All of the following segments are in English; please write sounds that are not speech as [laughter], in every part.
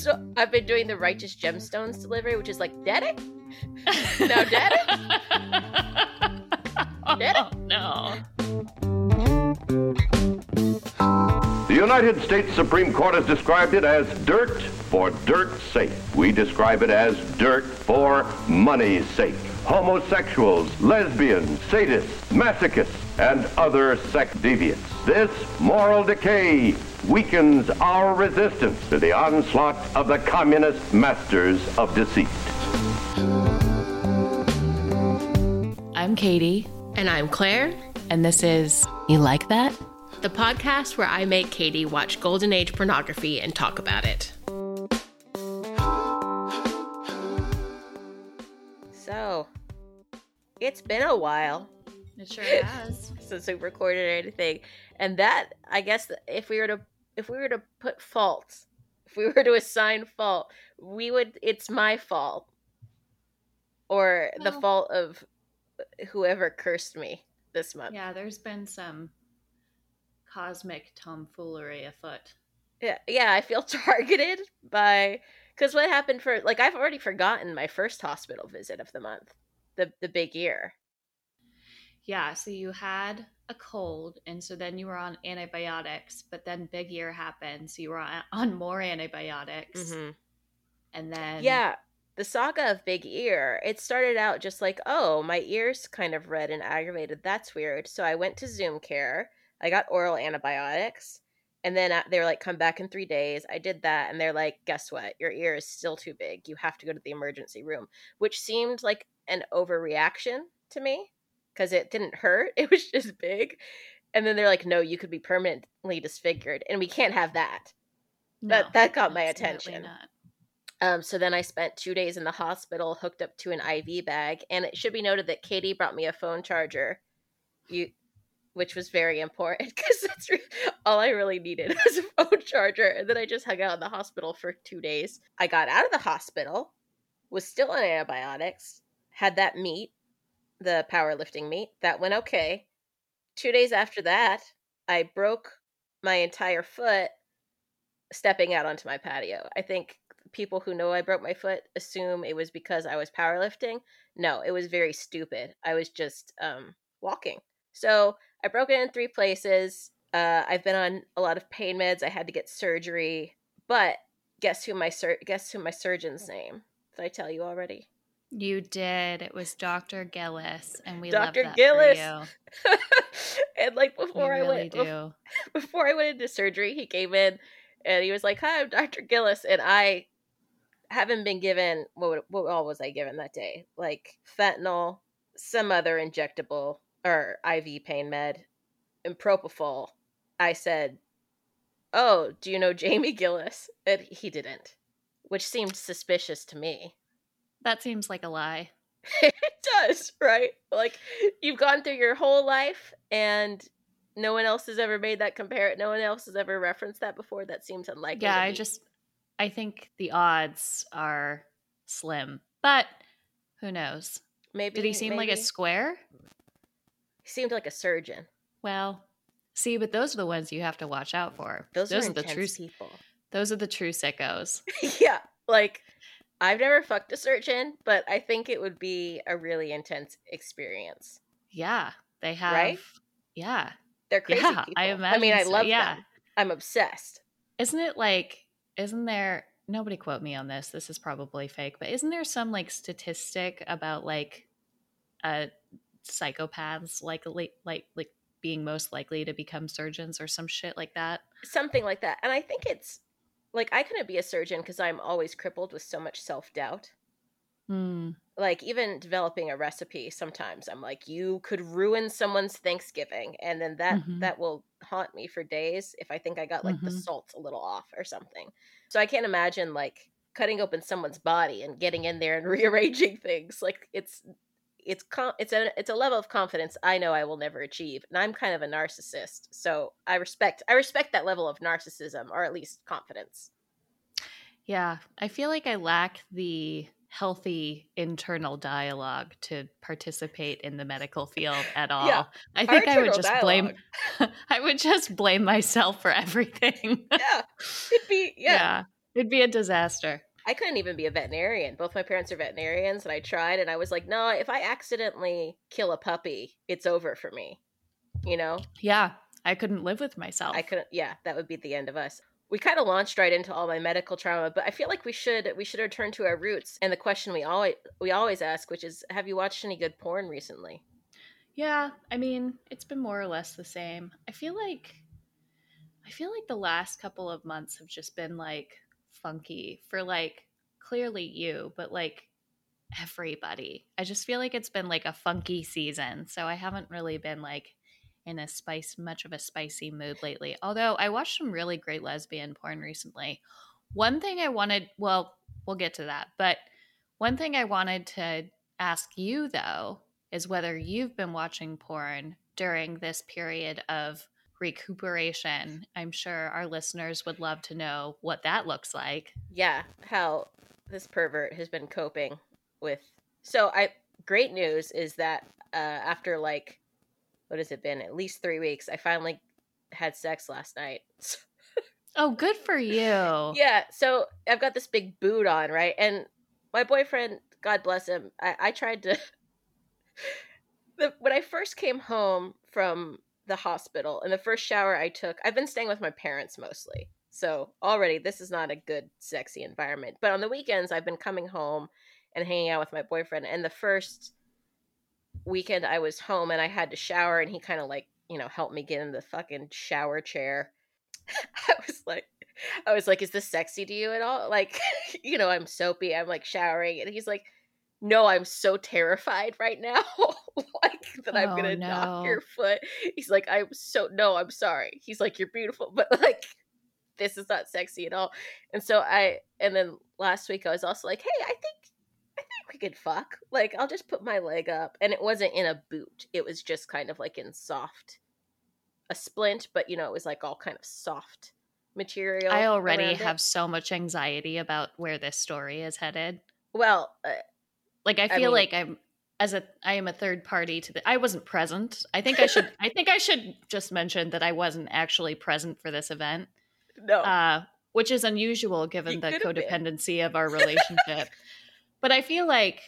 So I've been doing the righteous gemstones delivery, which is like, daddy? [laughs] now, daddy? oh, no. The United States Supreme Court has described it as dirt for dirt's sake. We describe it as dirt for money's sake. Homosexuals, lesbians, sadists, masochists, and other sex deviants. This moral decay weakens our resistance to the onslaught of the communist masters of deceit. I'm Catie, And I'm Claire, and this is You Like That? the podcast where I make Catie watch Golden Age pornography and talk about it. So, it's been a while It sure has. since we recorded anything, and that I guess if we were to if we were to put fault, if we [laughs] were to assign fault, we would it's my fault or the fault of whoever cursed me this month. yeah, there's been some cosmic tomfoolery afoot. Yeah, yeah, I feel [laughs] targeted by because what happened for like I've already forgotten my first hospital visit of the month, the the big year. Yeah, so you had a cold, and so then you were on antibiotics, but then big year happened, so you were on, [laughs] more antibiotics, mm-hmm. and then Yeah, the saga of Big Ear. It started out just like, oh, my ears kind of red and aggravated. That's weird. So I went to Zoom Care. I got oral antibiotics, and then they were like, come back in three days. I did that, and they're like, guess what? Your ear is still too big. You have to go to the emergency room, which seemed like an overreaction to me because it didn't hurt. [laughs] It was just big. And then they're like, no, you could be permanently disfigured, and we can't have that. that- that got my attention. Um, so then I spent two days in the hospital hooked up to an IV bag. And it should be noted that Catie brought me a phone charger, you, which was very important [laughs] because that's re- all I really needed [laughs] was a phone charger. And then I just hung out in the hospital for two days. I got out of the hospital, was still on antibiotics, had that meet, the powerlifting meet. That went okay. Two days after that, I broke my entire foot stepping out onto my patio. I think people who know I broke my foot assume it was because I was powerlifting. No, it was very stupid. I was just um, walking. So I broke it in three places. Uh, I've been on a lot of pain meds. I had to get surgery, but guess who my sur- guess who my surgeon's name? Did I tell you already? You did. It was Dr. Gillis, and we Dr. Gillis. for you. [laughs] and like before I went, do. [laughs] before I went into surgery, he came in and he was like, "Hi, I'm Dr. Gillis," and I haven't been given what what all was I given that day? Like fentanyl, some other injectable or IV pain med, and propofol. I said, "Oh, do you know Jamie Gillis?" And he didn't, which seemed suspicious to me. That seems like a lie. [laughs] it does, right? Like you've gone through your whole life and no one else has ever made that compare no one else has ever referenced that before. That seems unlikely. Yeah, I just I think the odds are slim, but who knows? maybe Did he seem like a square? he seemed like a surgeon. Well, see, but those are the ones you have to watch out for. Those, are are the true people. those are the true sickos. [laughs] yeah, like I've never fucked a surgeon, but I think it would be a really intense experience. Yeah, they have Right? Yeah. They're crazy Yeah, people. I I mean, imagine I so, love yeah. them. I'm obsessed. Isn't it like isn't there nobody quote me on this. This is probably fake, but isn't there some like statistic about like uh psychopaths like like like being most likely to become surgeons or some shit like that? Something like that. And I think it's like I couldn't be a surgeon because I'm always crippled with so much self doubt. Hmm. like even developing a recipe sometimes i'm like you could ruin someone's thanksgiving and then that Mhm. that will haunt me for days if i think i got like the Mhm. salt a little off or something so i can't imagine like cutting open someone's body and getting in there and [laughs] rearranging things like it's it's com- it's a it's a level of confidence i know i will never achieve and i'm kind of a narcissist so i respect i respect that level of narcissism or at least confidence Yeah, I feel like I lack the healthy internal dialogue to participate in the medical field at [laughs] all. Yeah, I think I would just blame. [laughs] I would just blame myself for everything. yeah [laughs] it'd be yeah. yeah. It'd be a disaster. I couldn't even be a veterinarian. Both my parents are veterinarians, and I tried, and I was like, no, if I accidentally kill a puppy, it's over for me. You know? Yeah, I couldn't live with myself. I couldn't. Yeah, that would be the end of us. We kind of launched right into all my medical trauma, but I feel like we should we should return to our roots and the question we always we always ask, which is, have you watched any good porn recently? Yeah, I mean, it's been more or less the same. I feel like I feel like the last couple of months have just been like funky for like clearly you, but like everybody. I just feel like it's been like a funky season. So I haven't really been like in a spice much of a spicy mood lately. Although I watched some really great lesbian porn recently. One thing I wanted, well, we'll get to that, but one thing I wanted to ask you though is whether you've been watching porn during this period of recuperation. I'm sure our listeners would love to know what that looks like. Yeah, how this pervert has been coping with. So I great news is that uh, after like what has it been? At least three weeks. I finally had sex last night. [laughs] oh, good for you. Yeah. So I've got this big boot on, right? And my boyfriend, God bless him, I, I tried to. [laughs] the, when I first came home from the hospital and the first shower I took, I've been staying with my parents mostly. So already this is not a good, sexy environment. But on the weekends, I've been coming home and hanging out with my boyfriend. And the first weekend I was home and I had to shower and he kind of like, you know, helped me get in the fucking shower chair. [laughs] I was like I was like, is this sexy to you at all? Like, [laughs] you know, I'm soapy, I'm like showering and he's like, "No, I'm so terrified right now [laughs] [laughs] like that I'm going to Oh, knock your foot." He's like, "I'm so no, I'm sorry." He's like, "You're beautiful, [laughs] but like this is not sexy at all." And so I and then last week I was also like, "Hey, I think I think we could fuck. Like, I'll just put my leg up. And it wasn't in a boot. It was just kind of like in soft, a splint, but you know, it was like all kind of soft material. I already around it. have so much anxiety about where this story is headed. Well, uh, Like I I feel mean- like I'm as a I am a third party to the I wasn't present. I think I should [laughs] I think I should just mention that I wasn't actually present for this event. no. uh, which is unusual given You the could've been. codependency of our [laughs] relationship. but I feel like,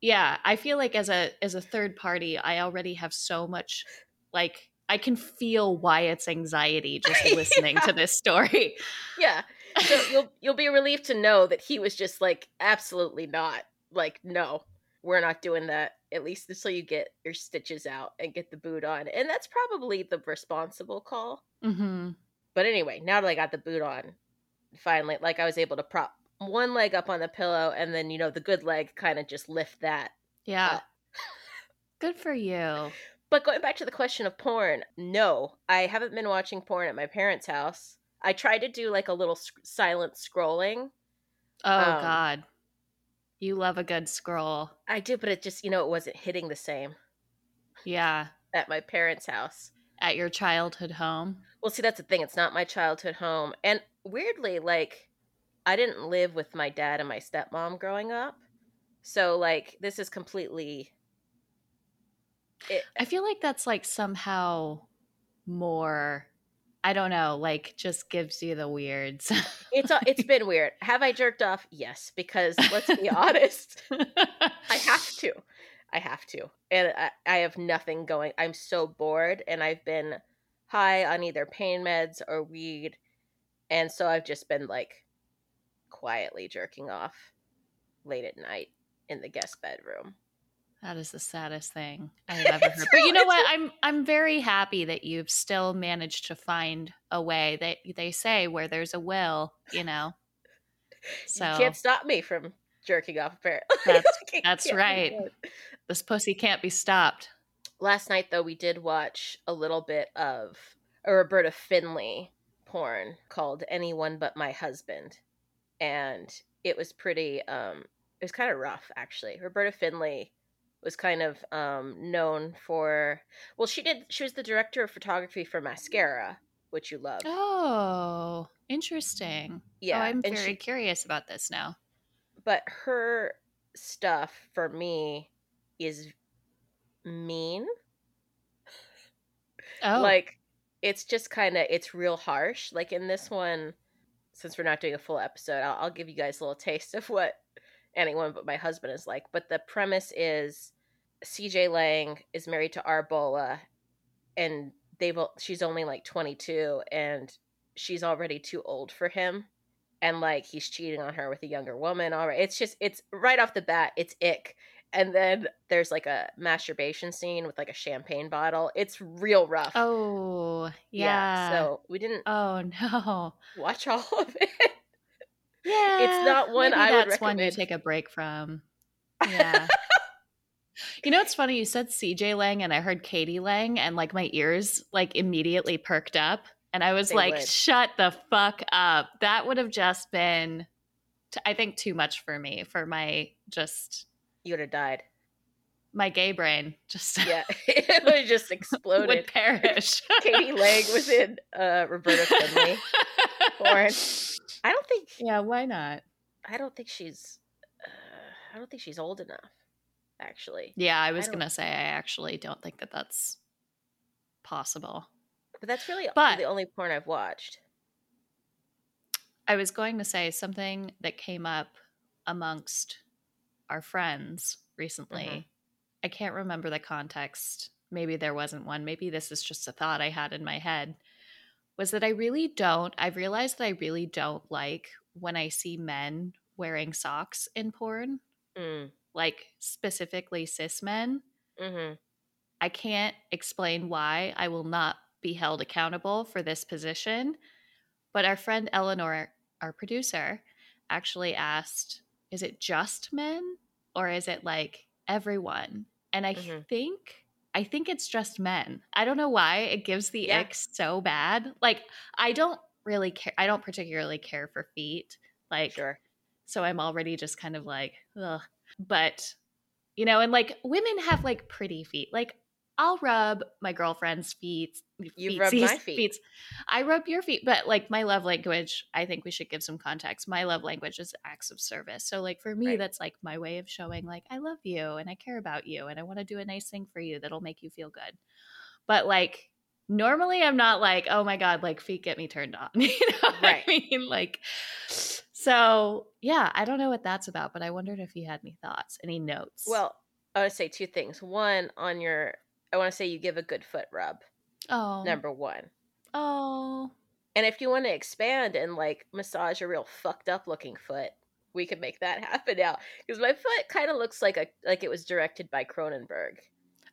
yeah, I feel like as a as a third party, I already have so much like I can feel Wyatt's anxiety [laughs] just listening to this story. yeah. So you'll you'll be relieved to know that he was just like absolutely not. Like, no, we're not doing that. At least until you get your stitches out and get the boot on. And that's probably the responsible call. hmm But anyway, now that I got the boot on, finally, like I was able to prop one leg up on the pillow and then, you know, the good leg kind of just lift that. Yeah. Good for you. But going back to the question of porn, no, I haven't been watching porn at my parents' house. I tried to do like a little sc- silent scrolling. Oh Um, God. You love a good scroll. I do, but it just, you know, it wasn't hitting the same Yeah. at my parents' house. At your childhood home. Well, see, that's the thing. It's not my childhood home. And weirdly, like, I didn't live with my dad and my stepmom growing up. So, like, this is completely. It, I feel like that's like somehow more I don't know, like just gives you the weirds. it's a- it's been weird. Have I jerked off? Yes, because let's be honest, I have [laughs] to. I have to. And I, I have nothing going. I'm so bored and I've been high on either pain meds or weed. And so I've just been like quietly jerking off late at night in the guest bedroom. That is the saddest thing I have ever heard. [laughs] But you know what? I'm I'm very happy that you've still managed to find a way. That they say where there's a will, you know. So You can't stop me from jerking off, apparently. That's- [laughs] Like, that's right. this pussy can't be stopped. Last night, though, we did watch a little bit of a Roberta Findlay porn called Anyone But My Husband. And it was pretty, um, it was kind of rough, actually. Roberta Findlay was kind of um, known for, well, she did, she was the director of photography for Mascara, which you love. Oh, interesting. Yeah, oh, I'm and very she- curious about this now. but her stuff for me is mean. [laughs] Oh, Like it's just kind of it's real harsh. Like in this one, since we're not doing a full episode, I'll, I'll give you guys a little taste of what anyone but my husband is like. But the premise is C.J. Laing is married to Arbola, and they've she's only like 22, and she's already too old for him, and like he's cheating on her with a younger woman. All right, it's just it's right off the bat, it's ick. And then there's like a masturbation scene with like a champagne bottle. It's real rough. Oh, yeah. So we didn't Oh no. watch all of it. [laughs] Yeah. It's not one I would that's one recommend. take a break from. [laughs] Yeah. You know what's funny? You said C.J. Laing and I heard k.d. lang and like my ears like immediately perked up and I was They like, would. shut the fuck up. That would have just been t- I think too much for me for my just You would have died. my gay brain just Yeah, [laughs] [laughs] it would have just would exploded. perish. [laughs] k.d. lang was in uh, Roberta Findlay porn. I don't think Yeah, why not? I don't think she's uh, I don't think she's old enough. Actually, Yeah, I was don't- gonna say I actually don't think that that's possible. but that's really But- the only porn I've watched. I was going to say something that came up amongst our friends recently. Mhm. I can't remember the context. Maybe there wasn't one. Maybe this is just a thought I had in my head. Was that I really don't, I've realized that I really don't like when I see men wearing socks in porn, Mm. Like specifically cis men. hmm I can't explain why. I will not be held accountable for this position. But our friend Eleanor, our producer, actually asked, is it just men or is it like everyone? And I Mhm. think I think it's just men. I don't know why it gives the Yeah. ick so bad. Like I don't really care I don't particularly care for feet. Like Sure. so I'm already just kind of like, ugh. But, you know, and like women have like pretty feet. Like I'll rub my girlfriend's feet. You've rubbed my feet. feets. I rub your feet, but like my love language, I think we should give some context. My love language is acts of service. So like for me, Right. that's like my way of showing like I love you and I care about you and I want to do a nice thing for you that'll make you feel good. But like normally I'm not like, oh my God, like feet get me turned on. [laughs] You know Right. I mean? Like so yeah, I don't know what that's about, but I wondered if you had any thoughts, any notes. Well, I want to say two things. One, on your, I want to say you give a good foot rub. oh Number one. Oh. And if you want to expand and like massage a real fucked up looking foot, we could make that [laughs] happen now. Because my foot kind of looks like a like it was directed by Cronenberg.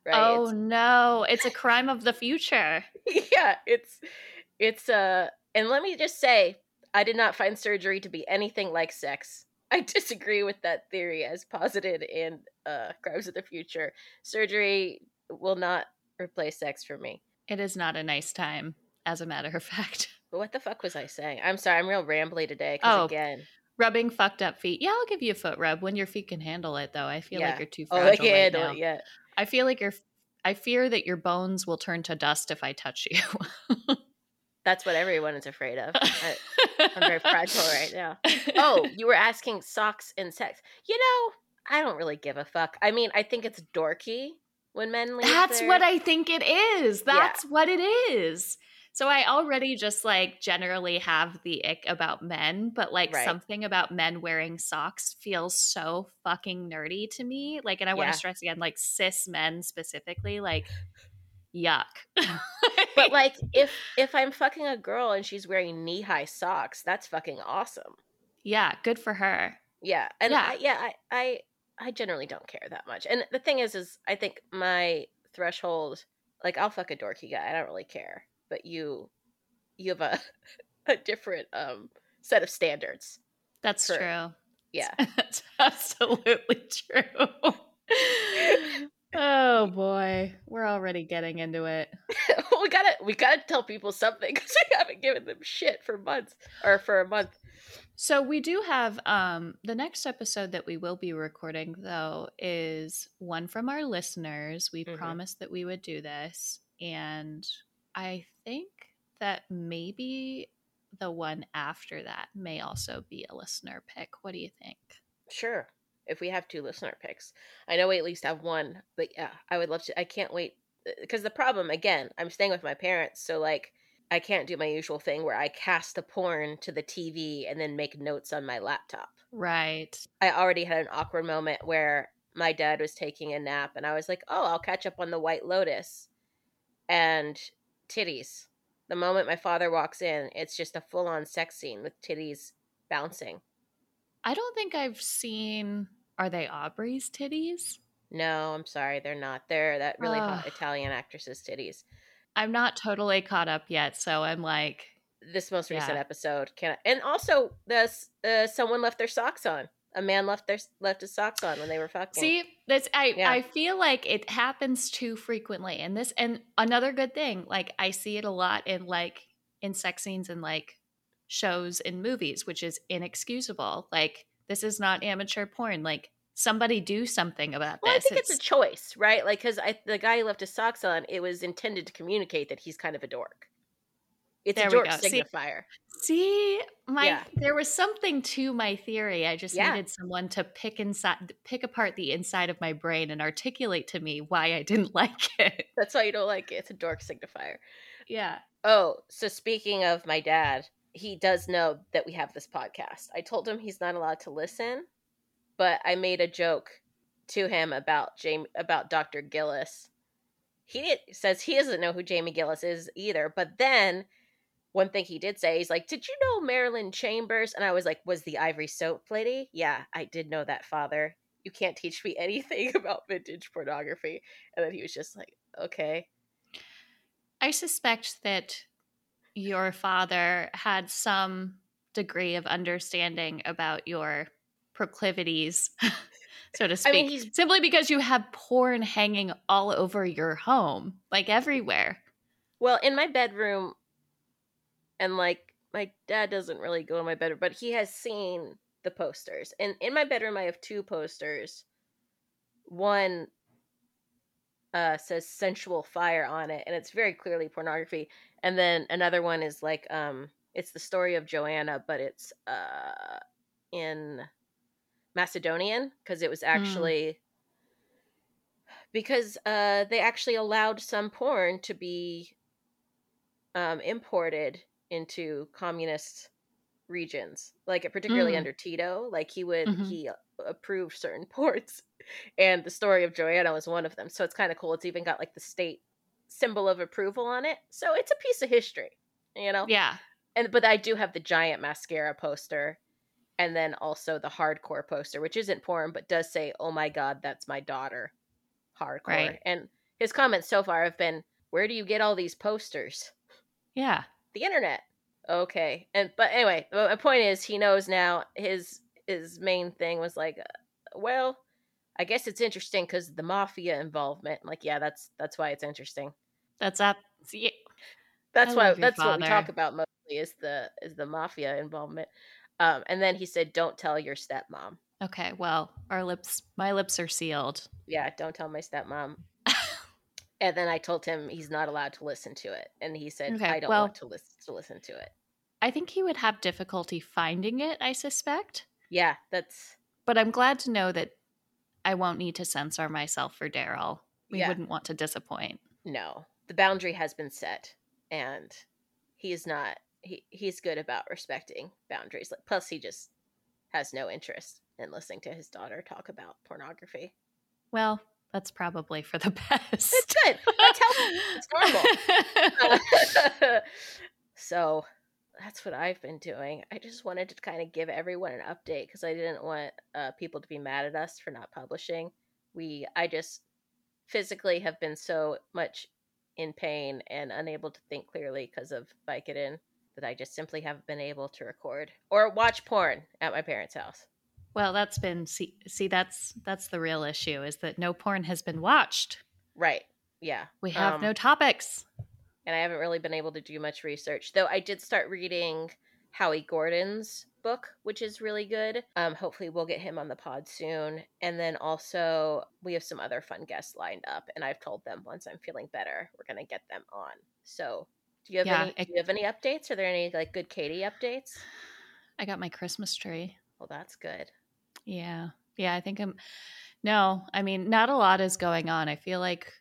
Right? Oh no, it's a crime of the future. [laughs] Yeah, it's it's uh and let me just say, I did not find surgery to be anything like sex. I [laughs] disagree with that theory as posited in uh Crimes of the Future. Surgery will not replace sex for me. It is not a nice time, as a matter of [laughs] fact. But what the fuck was I saying? I'm sorry, I'm real rambly today. Oh, again, Rubbing fucked up feet. Yeah, I'll give you a foot rub when your feet can handle it, though. I feel Yeah. like you're too fragile oh, I can't right handle now. it yet. I feel like you're. I fear that your bones will turn to dust if I touch you. [laughs] That's what everyone is afraid of. I, I'm very fragile right [laughs] now. Oh, you were asking socks and sex. You know, I don't really give a fuck. I mean, I think it's dorky when men leave. That's their- what I think it is. Yeah. That's what it is. So I already just like generally have the ick about men, but like Right. something about men wearing socks feels so fucking nerdy to me. Like, and I want to stress again, like cis men specifically, like yuck. But [laughs] like, if if I'm fucking a girl and she's wearing knee high socks, that's fucking awesome. yeah, good for her. Yeah, and Yeah. I, yeah, I, I I generally don't care that much. And the thing is, is I think my threshold, like, I'll fuck a dorky guy. I don't really care. But you, you have a [laughs] a different um set of standards. That's Sure. true. Yeah. [laughs] That's absolutely true. Oh boy, we're already getting into it. [laughs] we gotta we gotta tell people something [laughs] because we haven't given them shit for months or for a month. So we do have um the next episode that we will be recording though is one from our listeners. We Mhm. promised that we would do this and I think that maybe the one after that may also be a listener pick. What do you think? Sure, if we have two listener picks, I know we at least have one. But yeah, I would love to. I can't wait uh, because the problem again, I'm staying with my parents, so like I can't do my usual thing where I cast the porn to the TV and then make notes on my laptop. Right. I already had an awkward moment where my dad was taking a nap and I was like, "Oh, I'll catch up on the White Lotus." And titties. The moment my father walks in, it's just a full-on sex scene with titties bouncing. I don't think I've seen. Are they Aubrey's titties? No, I'm sorry, they're not. They're that really hot Italian actress's titties. I'm not totally caught up yet, so I'm like, This most recent Yeah. episode can I, and also this uh, someone left their socks on. A man left their left his socks on when they were fucking. see, that's I Yeah. I feel like it happens too frequently, and this and another good thing, like I see it a lot in like in sex scenes and like shows and movies, which is inexcusable. Like this is not amateur porn. Like somebody do something about well, this. I think it's, a choice, right? Like, because the guy who left his socks on, it was intended to communicate that he's kind of a dork. It's There a dork go. See- signifier. See, my Yeah. there was something to my theory. I just Yeah. needed someone to pick inside, pick apart the inside of my brain and articulate to me why I didn't [laughs] like it. That's why you don't like it. It's a dork signifier. Yeah. Oh, so speaking of my dad, he does know that we have this podcast. I told him he's not allowed to listen, but I made a joke to him about Jamie about Dr. Gillis. He did, says he doesn't know who Jamie Gillis is either, but then one thing he did say, he's like, "Did you know Marilyn Chambers?" And I was like, "Was the Ivory Soap lady?" Yeah, I did know that, father. You can't teach me [laughs] anything about vintage pornography. And then he was just like, "Okay." I suspect that your father had some degree of understanding about your proclivities, [laughs] so to I speak, mean, he's simply because you have porn hanging all over your home, like everywhere. Well, in my bedroom, and like my dad doesn't really go in my bedroom, but he has seen the posters. And in my bedroom, I have two posters. One uh, says "sensual fire" on it, and it's very clearly pornography. And then another one is like, um, it's the story of Joanna, but it's uh, in Macedonian because it was actually because uh, they actually allowed some porn to be um, imported into communist regions, like particularly Mm. under Tito. Like he would Mhm. he approved certain [laughs] ports, and the story of Joanna was one of them. So it's kind of cool. It's even got like the state symbol of approval on it. So it's a piece of history, you know. Yeah. And but I do have the giant mascara poster, and then also the hardcore poster, which isn't porn but does say, "Oh my God, that's my daughter." Hardcore. Right. And his comments so far have been, "Where do you get all these posters?" Yeah. the internet. Okay. And but anyway, my point is he knows now his his main thing was like uh, well, I guess it's interesting cuz the mafia involvement. I'm like, yeah, that's that's why it's interesting. That's up. See, That's I why that's what we talk about mostly is the is the mafia involvement. Um and then he said don't tell your stepmom. Okay, well, our lips, my lips are sealed. Yeah, don't tell my stepmom. [laughs] and then I told him he's not allowed to listen to it and he said Okay, I don't well- want to listen to listen to it. I think he would have difficulty finding it, I suspect. Yeah, that's But I'm glad to know that I won't need to censor myself for Daryl. We Yeah. wouldn't want to disappoint. no the boundary has been set and he is not he he's good about respecting boundaries like plus he just has no interest in listening to his daughter talk about pornography. Well, that's probably for the best. it's good it's normal. [laughs] So that's what i've been doing. I just wanted to kind of give everyone an update because i didn't want uh, people to be mad at us for not publishing. We i just physically have been so much in pain and unable to think clearly because of Vicodin that I just simply haven't been able to record or watch porn at my parents' house. well, that's been see, see that's that's the real issue is that no porn has been watched. Right. Yeah. We have Um, no topics. and I haven't really been able to do much research. Though I did start reading Howie Gordon's book, which is really good. Um, hopefully we'll get him on the pod soon. And then also we have some other fun guests lined up, and I've told them once I'm feeling better, we're gonna get them on. So do you have Yeah, any I- do you have any updates? Are there any like good Catie updates? I got my Christmas tree. Well that's good. Yeah. Yeah, I think I'm No, I mean, not a lot is going on. I feel like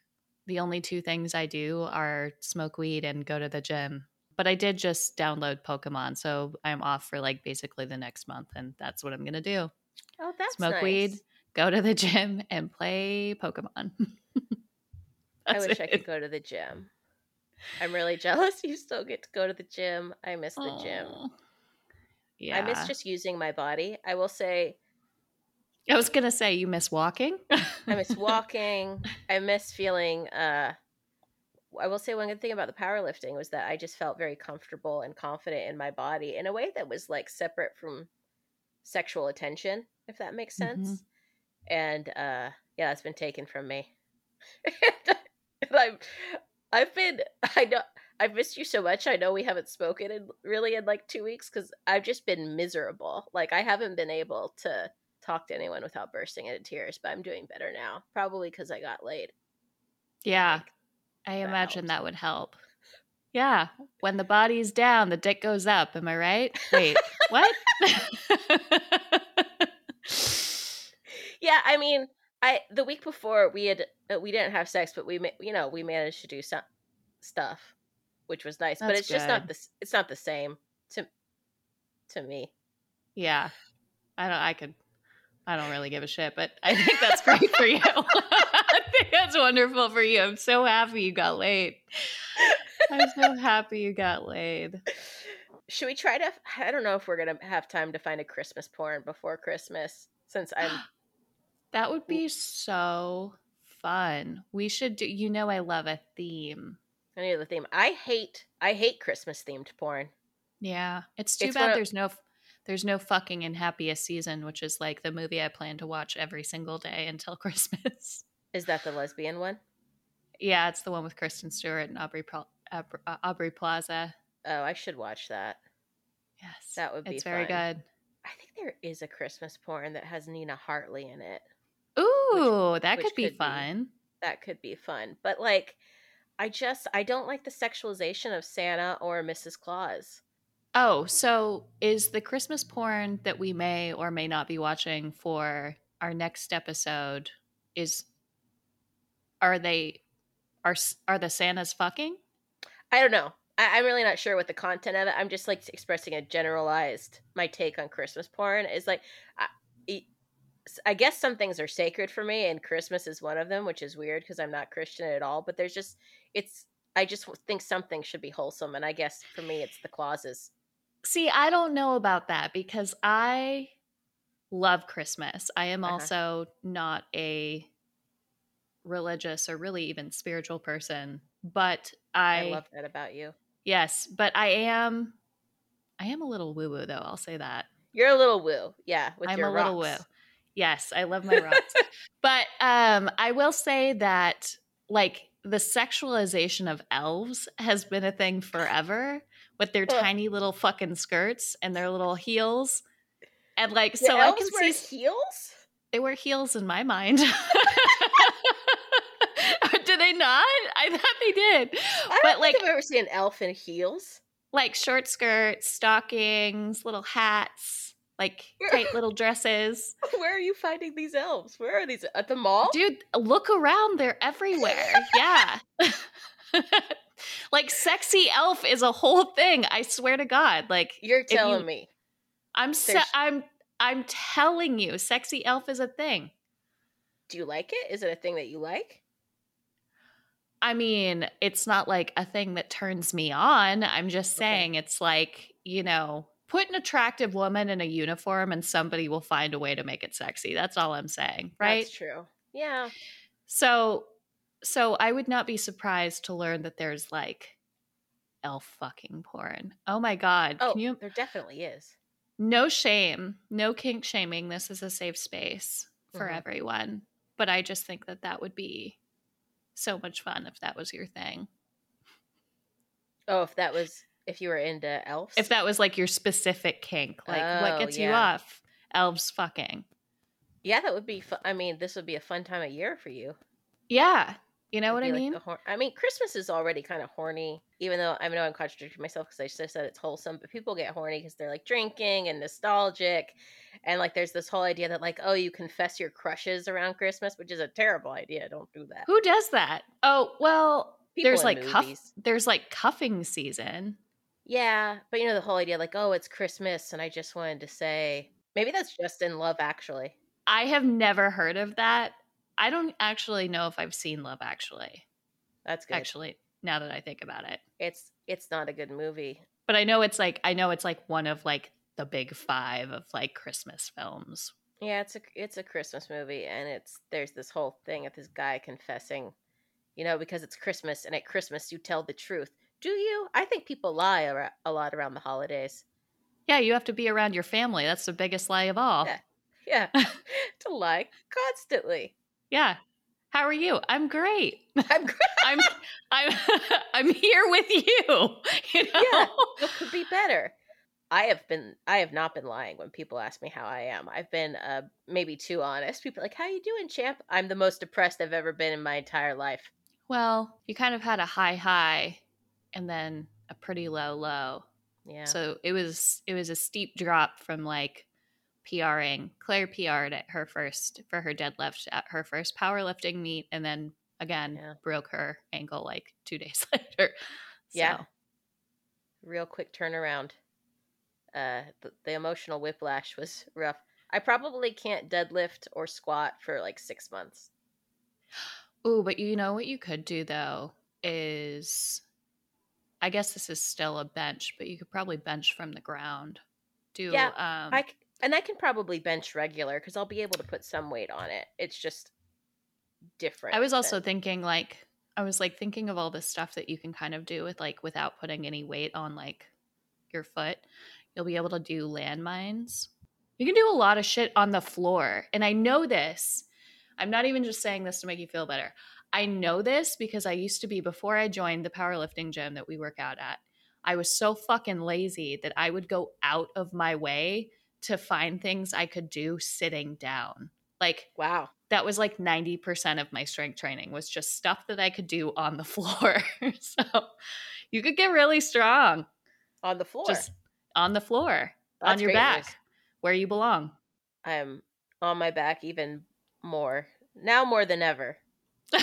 the only two things I do are smoke weed and go to the gym. But I did just download Pokemon, so I'm off for like basically the next month, and that's what I'm gonna do. Oh, that's Smoke nice. weed, go to the [laughs] gym, and play Pokemon. [laughs] I wish I could go to the gym. I'm really [laughs] jealous you still get to go to the gym. I miss the gym. Yeah, I miss just using my body. I will say I was gonna say you miss walking. I miss walking. I miss feeling uh I will say one good thing about the powerlifting was that I just felt very comfortable and confident in my body in a way that was like separate from sexual attention, if that makes sense. Mhm. And uh yeah, that's been taken from me. [laughs] and I've I've been I know I've missed you so much. I know we haven't spoken in really in like two weeks because I've just been miserable. Like I haven't been able to talk to anyone without bursting into tears, but I'm doing better now. Probably because I got laid. Yeah, I that imagine helps. that would help. Yeah, when the body's down, the dick goes up. Am I right? Wait, what? [laughs] Yeah, I mean, I the week before we had uh, we didn't have sex, but we you know we managed to do some stuff, which was nice. but That's it's just not good. the it's not the same to to me. yeah, I don't. I could. I don't really give a shit, but I think that's great for you. [laughs] I think that's wonderful for you. I'm so happy you got laid. I'm so happy you got laid. Should we try to? I don't know if we're gonna have time to find a Christmas porn before Christmas, since I'm [gasps] That would be so fun. We should do. You know, I love a theme. I need the theme. I hate I hate Christmas themed porn. Yeah, it's too It's bad of- there's no there's no fucking in happiest season, which is like the movie I plan to watch every single day until [laughs] Christmas. Is that the lesbian one? yeah, it's the one with Kristen Stewart and Aubrey Aubrey, uh, Aubrey Plaza. Oh, I should watch that. Yes, That would be It's very fun. good. I think there is a Christmas porn that has Nina Hartley in it. Ooh, that which could be could be. fun. That could be fun. But like I just I don't like the sexualization of Santa or Mrs. Claus. Oh, so is the Christmas porn that we may or may not be watching for our next episode is are they are are the Santas fucking? I don't know. I, I'm really not sure what the content of it. I'm just like expressing a generalized my take on Christmas porn is like I guess some things are sacred for me, and Christmas is one of them, which is weird because I'm not Christian at all. But there's just it's I just think something should be wholesome, and I guess for me it's the clauses. See, I don't know about that because I love Christmas. I am Uh-huh. also not a religious or really even spiritual person, but I, I love that about you. yes, but I am I am a little woo woo though, I'll say that. You're a little woo, yeah. With I'm a little rocks. woo. Yes, I love my rocks. [laughs] but um I will say that like the sexualization of elves has been a thing forever with their tiny little fucking skirts and their little heels. And like The so I elves can wear see heels. they wear heels in my mind. [laughs] do they not? I thought they did. I but like I've ever seen an elf in heels. like short skirts, stockings, little hats, like tight little dresses. [laughs] Where are you finding these elves? Where are these at the mall? Dude, look around. They're everywhere. Yeah. [laughs] like sexy elf is a whole thing. I swear to God. Like You're you- telling me. I'm se- I'm I'm telling you, sexy elf is a thing. Do you like it? Is it a thing that you like? I mean, it's not like a thing that turns me on. I'm just Okay. saying it's like, you know, put an attractive woman in a uniform and somebody will find a way to make it sexy. That's all I'm saying, right? That's true. Yeah. So so I would not be surprised to learn that there's like elf fucking porn. Oh my god. Oh, Can you there definitely is. no shame, no kink shaming. This is a safe space for Mhm. everyone. But I just think that that would be so much fun if that was your thing. Oh, if that was if you were into elves. If that was like your specific kink, like what Oh, gets you off? Elves fucking. yeah, that would be. Fu- I mean, this would be a fun time of year for you. Yeah. You know what I be like mean? hor- I mean, Christmas is already kind of horny, even though I know I'm contradicting myself because I just said it's wholesome, but people get horny because they're like drinking and nostalgic. And like, there's this whole idea that, like, oh, you confess your crushes around Christmas, which is a terrible idea. Don't do that. Who does that? Oh, well, People there's like cuff there's like cuffing season. Yeah, but you know the whole idea, like, oh, it's Christmas, and I just wanted to say, maybe that's just in Love Actually. I have never heard of that. I don't actually know if I've seen Love Actually. That's good. Actually, now that I think about it, it's it's not a good movie. but I know it's like I know it's like one of like the big five of like Christmas films. Yeah, it's a it's a Christmas movie, and it's there's this whole thing of this guy confessing, you know, because it's Christmas, and at Christmas you tell the truth. Do you? I think people lie ar- a lot around the holidays. Yeah, you have to be around your family. That's the biggest lie of all. Yeah. Yeah, [laughs] [laughs] to lie constantly. Yeah. How are you? I'm great. [laughs] I'm great. [laughs] I'm I'm [laughs] I'm here with you. You know? Yeah. What could be better? I have been I have not been lying when people ask me how I am. I've been uh maybe too honest. People are like, "How you doing, champ?" I'm the most depressed I've ever been in my entire life. Well, you kind of had a high high and then a pretty low low. Yeah. So it was it was a steep drop from like PRing. Claire PR'd at her first for her deadlift at her first powerlifting meet and then again Yeah. broke her ankle like two [laughs] days later. Yeah. Real quick turnaround. Uh, the, the emotional whiplash was rough. I probably can't deadlift or squat for like six months. Oh, but you know what you could do though is I guess this is still a bench, but you could probably bench from the ground. Do Yeah, um I and I can probably bench regular because I'll be able to put some weight on it. It's just different. I was also than- thinking like I was like thinking of all the stuff that you can kind of do with like without putting any weight on like your foot. You'll be able to do landmines. You can do a lot of shit on the floor. And I know this. I'm not even just saying this to make you feel better. I know this because I used to be before I joined the powerlifting gym that we work out at. I was so fucking lazy that I would go out of my way to find things I could do sitting down. Like wow. that was like 90% of my strength training was just stuff that I could do on the [laughs] floor. so you could get really strong On the floor. just on the floor, on your back, news. where you belong. I'm on my back even more now more than ever. [laughs]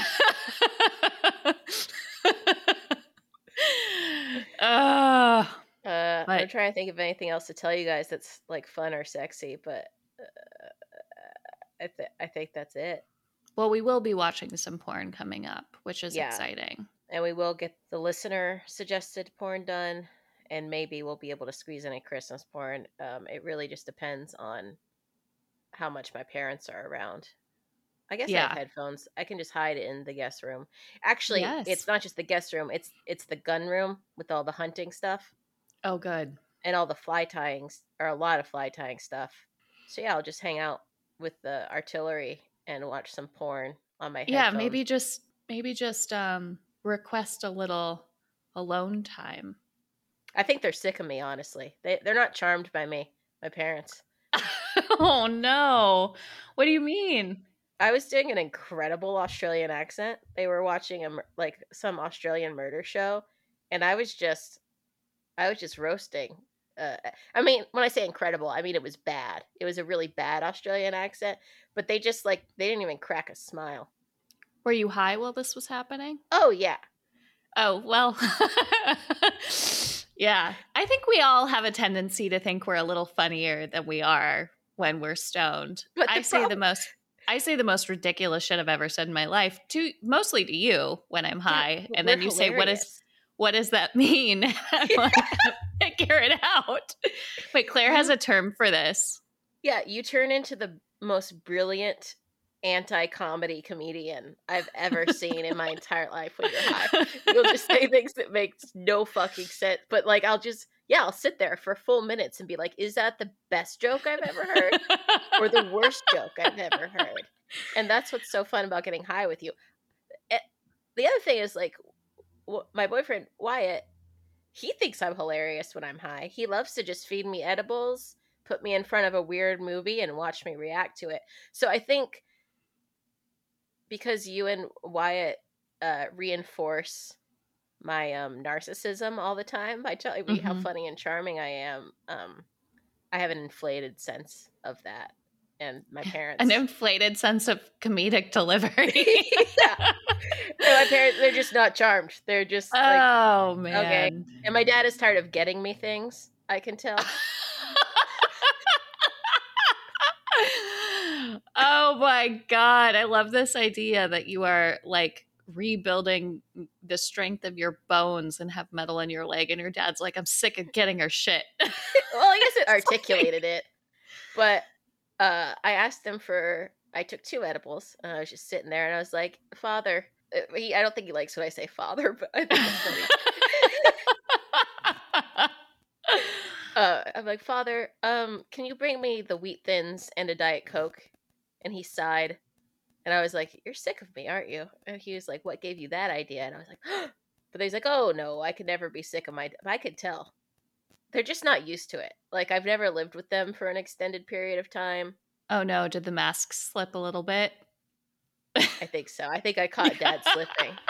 uh, Uh, I'm trying to think of anything else to tell you guys that's like fun or sexy, but uh, I th- I think that's it. well, we will be watching some porn coming up, which is Yeah. exciting. And we will get the listener suggested porn done, and maybe we'll be able to squeeze in a Christmas porn. Um, it really just depends on how much my parents are around. I guess I Yeah. have headphones. I can just hide in the guest room. Actually, Yes. it's not just the guest room. It's it's the gun room with all the hunting stuff Oh, good. and all the fly tying s- or a lot of fly tying stuff. So yeah, I'll just hang out with the artillery and watch some porn on my Yeah, maybe just maybe just um request a little alone time. I think they're sick of me. Honestly, they they're not charmed by me. My parents. [laughs] oh no. What do you mean? I was doing an incredible Australian accent. They were watching a like some Australian murder show, and I was just, I was just roasting. Uh, I mean, when I say incredible, I mean it was bad. It was a really bad Australian accent, but they just like they didn't even crack a smile. Were you high while this was happening? Oh yeah, Oh, well. [laughs] yeah. I think we all have a tendency to think we're a little funnier than we are when we're stoned. But I say the most I say the most ridiculous shit I've ever said in my life to mostly to you when I'm high. Yeah, and then you say, What is hilarious. What does that [laughs] mean? [laughs] I'm like, [laughs] figure it out. Wait, Claire has a term for this. Yeah, you turn into the most brilliant anti-comedy comedian I've ever seen in my entire life when you're high. You'll just say things that makes no fucking sense. But like I'll just yeah, I'll sit there for full minutes and be like, is that the best joke I've ever heard? or the worst joke I've ever heard? And that's what's so fun about getting high with you. Eh, The other thing is like my boyfriend Wyatt, he thinks I'm hilarious when I'm high. He loves to just feed me edibles, put me in front of a weird movie and watch me react to it. So I think because you and Wyatt uh, reinforce my um, narcissism all the time by telling me how Mhm. funny and charming I am, um, I have an inflated sense of that. And my [laughs] parents. An inflated sense of comedic [laughs] delivery. yeah. My parents, they're just not charmed. They're just like, oh man. and my dad is tired of getting me things. I can tell. [laughs] oh my god, I love this idea that you are like rebuilding the strength of your bones and have metal in your leg and your dad's like I'm sick of getting her shit. well, I guess it articulated it. But uh I asked them for I took two edibles and I was just sitting there and I was like, "Father, uh, he, I don't think he likes when I say father, [laughs] but I think it's funny. [laughs] uh, I'm like, Father, um, can you bring me the wheat thins and a Diet Coke? And he sighed. And I was like, You're sick of me, aren't you? And he was like, What gave you that idea? And I was like, [gasps] But he's like, Oh no, I could never be sick of my. I could tell. They're just not used to it. Like, I've never lived with them for an extended period of time. oh no, did the mask slip a little bit? I think so. I think I caught dad slipping. [laughs]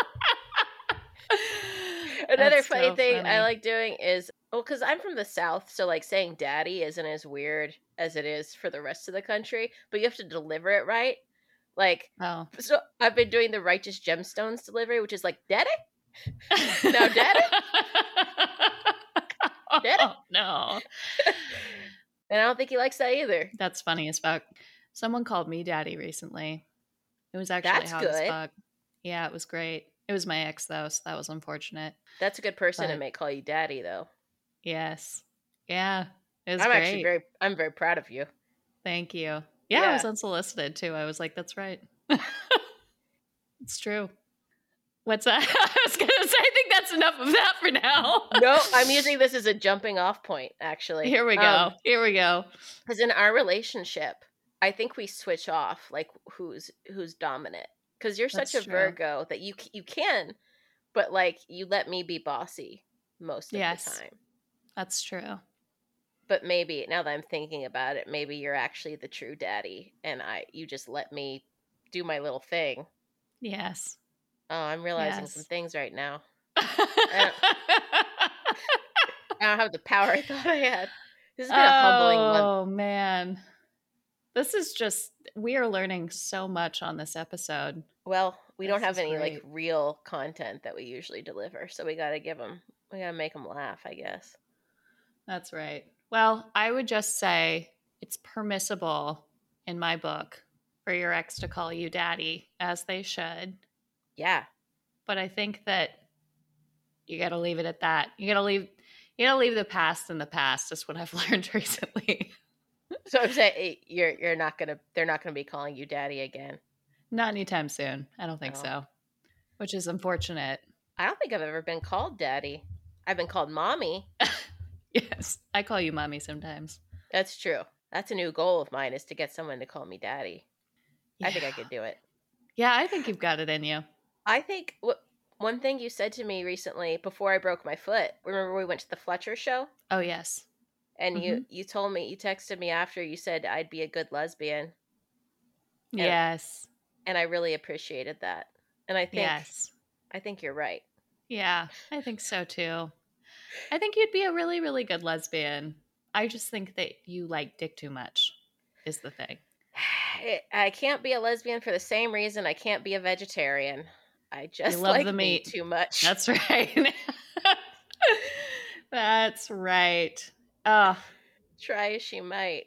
Another That's funny so thing I like doing is well, because I'm from the South, so like saying daddy isn't as weird as it is for the rest of the country, but you have to deliver it right. Like, Oh. so I've been doing the Righteous Gemstones delivery, which is like, daddy? [laughs] Now, daddy? [laughs] Daddy? Oh, no. And I don't think he likes that either. That's funny as fuck. Someone called me daddy recently. It was actually That's hot as good. fuck. Yeah, it was great. It was my ex though, so that was unfortunate. That's a good person to But- make call you daddy, though. Yes. Yeah. It was I'm great. actually very, I'm very proud of you. Thank you. Yeah, I was unsolicited too. I was like, that's right. [laughs] it's true. What's that? [laughs] I was gonna say I think that's enough of that for now. [laughs] No, I'm using this as a jumping off point, actually. Here we go. Um, Here we go. because in our relationship i think we switch off like who's who's dominant because you're such That's a true. virgo that you you can but like you let me be bossy most of Yes. the time That's true. but maybe now that i'm thinking about it maybe you're actually the true daddy and i you just let me do my little thing Yes. Oh i'm realizing some things right now [laughs] i don't have the power i thought i had this has been a humbling month Oh man. This is just we are learning so much on this episode. Well, we don't have any like real content that we usually deliver, so we got to give them. We got to make them laugh, I guess. That's right. Well, I would just say it's permissible in my book for your ex to call you daddy, as they should. Yeah, But I think that you got to leave it at that. You got to leave. You got to leave the past in the past. Is what I've [laughs] learned recently. so I'm saying eh, you're you're not gonna. They're not gonna be calling you daddy again. Not anytime soon. I don't think No. so. Which is unfortunate. I don't think I've ever been called daddy. I've been called mommy. [laughs] Yes, I call you mommy sometimes. That's true. That's a new goal of mine is to get someone to call me daddy. I think I could do it. Yeah, I think you've got it in you. I think what one thing you said to me recently before I broke my foot. Remember we went to the Fletcher show Oh yes. and you mm-hmm. you told me you texted me after you said I'd be a good lesbian. Yeah. Yes. and I really appreciated that. And I think Yes. I think you're right. Yeah, I think so too. I think you'd be a really, really good lesbian. I just think that you like dick too much, is the thing. [sighs] I can't be a lesbian for the same reason I can't be a vegetarian. I just [laughs] love like the meat meat. too much. That's [laughs] right. [laughs] That's right. Oh, Try as she might.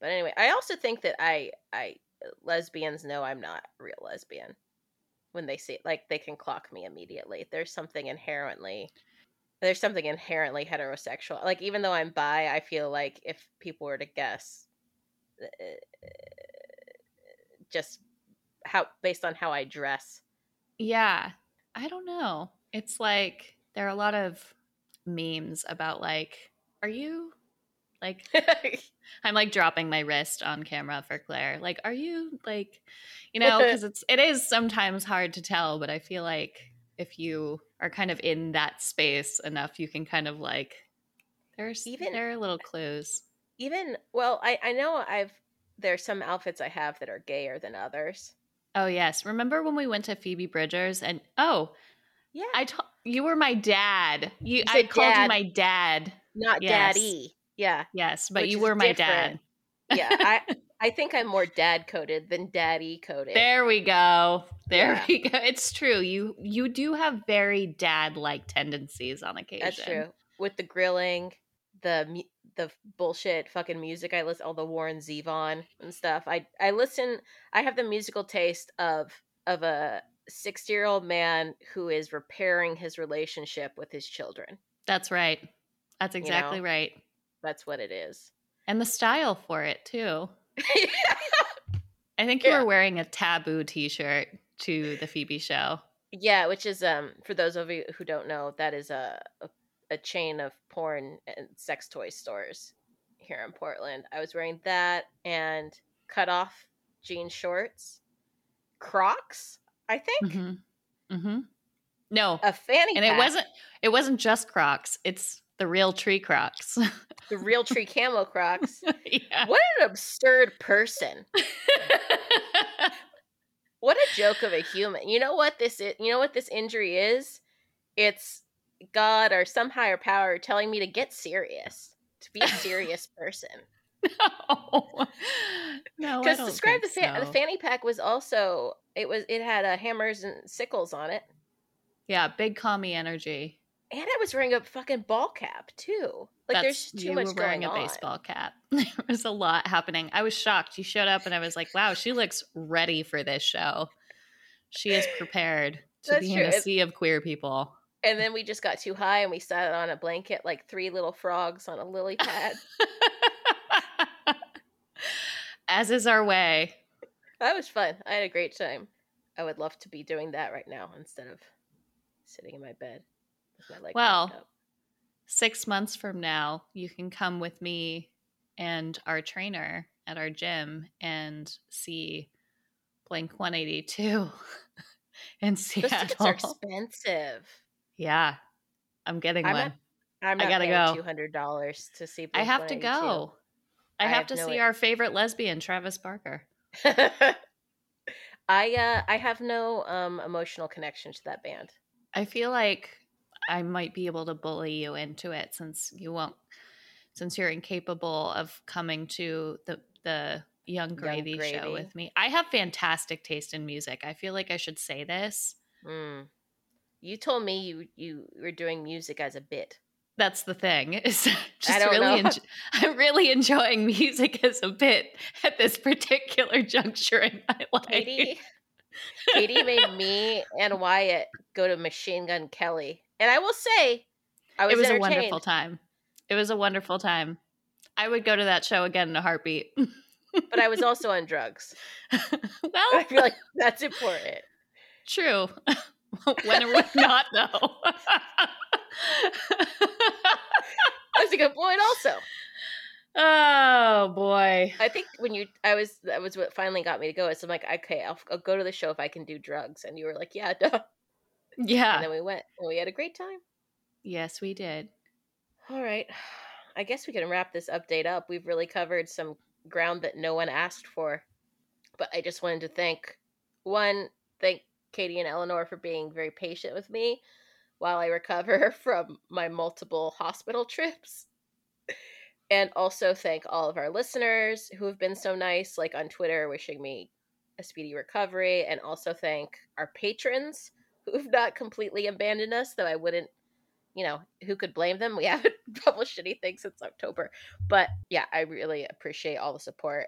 But anyway, I also think that I I lesbians know I'm not a real lesbian when they see like they can clock me immediately. There's something inherently there's something inherently heterosexual. Like even though I'm bi, I feel like if people were to guess uh, just how based on how I dress. Yeah. I don't know. It's like there are a lot of memes about like, are you like [laughs] I'm like dropping my wrist on camera for Claire. Like, are you like, you know, [laughs] because it's it is sometimes hard to tell, but I feel like if you are kind of in that space enough, you can kind of like there's Even- there are little clues. even well, I I know I've there's some outfits I have that are gayer than others. Oh yes, remember when we went to Phoebe Bridgers and oh, Yeah. I told you were my dad. You, You I called dad. you my dad. not Yes. daddy. Yeah. Yes, but Which you were my different. dad. Yeah. I I think I'm more dad coded than daddy coded. There we go. There Yeah. we go. It's true. You you do have very dad like tendencies on occasion. That's true. With the grilling, the the bullshit fucking music I listen, all the Warren Zevon and stuff. I I listen. I have the musical taste of of a sixty year old man who is repairing his relationship with his children. That's right. That's You exactly know? right. That's what it is. And the style for it too. [laughs] I think you Yeah. were wearing a taboo t-shirt to the Phoebe show. yeah, which is um for those of you who don't know, that is a a, a chain of porn and sex toy stores here in Portland. I was wearing that and cut off jean shorts, Crocs, I think, Mm-hmm. Mm-hmm. No, a fanny and it wasn't it wasn't just Crocs. It's the Realtree Crocs. [laughs] the Realtree camo Crocs. [laughs] yeah. What an absurd person! [laughs] What a joke of a human. You know what this is? You know what this injury is? It's God or some higher power telling me to get serious, to be a serious person. [laughs] no. No, Because describe the, fa- the fanny pack was also it was it had uh, hammers and sickles on it, Yeah, big commie energy. and I was wearing a fucking ball cap too. Like That's- there's too you much were wearing a on. baseball cap. [laughs] There was a lot happening. I was shocked. You showed up and I was like, wow, she looks ready for this show. She is prepared to That's be in a sea of queer people. And then we just got too high and we sat on a blanket like three little frogs on a lily pad. [laughs] As is our way. that was fun. I had a great time. I would love to be doing that right now instead of sitting in my bed with my Well. Six months from now, you can come with me and our trainer at our gym and see Blink 182 in [laughs] Those tickets are expensive. Yeah, I'm getting I'm one. I'm I gotta go. two hundred dollars to see. I have to go. I I have have to no see our favorite lesbian, Travis Barker. [laughs] I uh I have no um emotional connection to that band. I feel like I might be able to bully you into it since you won't, since you're incapable of coming to the the Yung Gravy, show Gravy. with me. I have fantastic taste in music. I feel like I should say this. Mm. You told me you you were doing music as a bit. That's the thing. [laughs] Is just don't really, know. enj- I'm really enjoying music as a bit at this particular juncture in my [laughs] life. Catie, Catie [laughs] made me and Wyatt go to Machine Gun Kelly, and I will say, I was, it was a wonderful time. It was a wonderful time. I would go to that show again in a heartbeat. but I was also on drugs. well, I feel like that's important. true. [laughs] when are we not though? [laughs] That's a good point. Also, oh boy. I think when you, I was that was what finally got me to go. So I'm like, okay, I'll, I'll go to the show if I can do drugs, and you were like, yeah, duh. Yeah. And then we went, and we had a great time. yes, we did. All right. I guess we can wrap this update up. We've really covered some ground that no one asked for. But I just wanted to thank one, thank Catie and Eleanor for being very patient with me while I recover [laughs] from my multiple hospital trips. And also thank all of our listeners who have been so nice, like on Twitter, wishing me a speedy recovery. And also thank our patrons who have not completely abandoned us, though I wouldn't you know, who could blame them? We [laughs] haven't published anything since October. But yeah, I really appreciate all the support.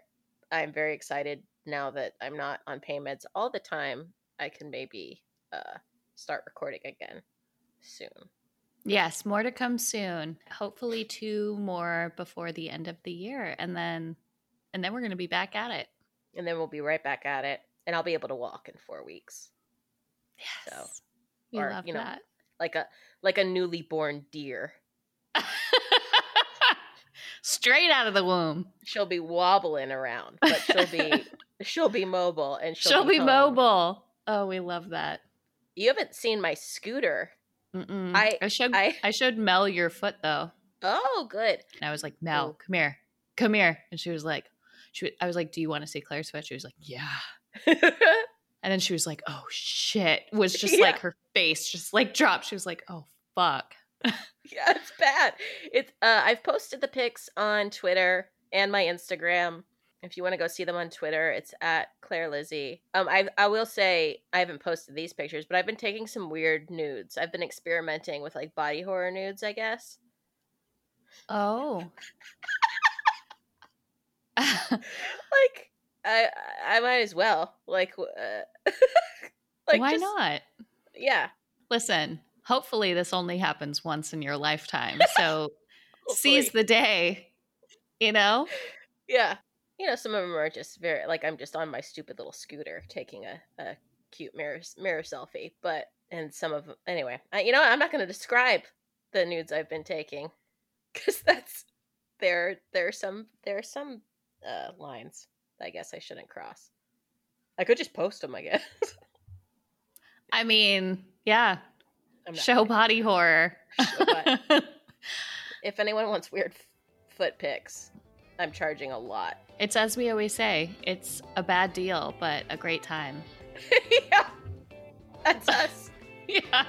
I'm very excited now that I'm not on pain meds all the time. I can maybe uh, start recording again soon. Yes, more to come soon. Hopefully two more before the end of the year and then and then we're going to be back at it. And then we'll be right back at it. And I'll be able to walk in four weeks. Yes. So, we or, love you know, that. Like a like a newly born deer. [laughs] Straight out of the womb. She'll be wobbling around, but she'll be [laughs] she'll be mobile and she'll, She'll, be, home. mobile. Oh, we love that. You haven't seen my scooter. Mm-mm. I- I showed I, I showed Mel your foot though, oh good. and I was like, Mel, come here, come here, and she was like, she, I was like, do you want to see Claire's foot? She was like, yeah, [laughs] and then she was like, oh shit, was [laughs] just like her face just like dropped. She was like, oh fuck. [laughs] yeah, it's bad. It's uh I've posted the pics on Twitter and my Instagram. If you want to go see them on Twitter, it's at Claire Lizzie. Um, I I will say I haven't posted these pictures, but I've been taking some weird nudes. I've been experimenting with like body horror nudes, I guess. Oh. [laughs] like I I might as well. Like uh, [laughs] like why just, not? Yeah. Listen, hopefully this only happens once in your lifetime. [laughs] So seize the day, you know? Yeah. You know, some of them are just very like I'm just on my stupid little scooter taking a, a cute mirror mirror selfie, but and some of them anyway. I, you know, I'm not going to describe the nudes I've been taking cuz [laughs] that's there there are some there are some uh lines I guess I shouldn't cross. I could just post them, I guess. [laughs] I mean, yeah. Show body horror. Show [laughs] if anyone wants weird f- foot pics, I'm charging a lot. It's as we always say, it's a bad deal, but a great time. [laughs] yeah. That's us. [laughs] yeah.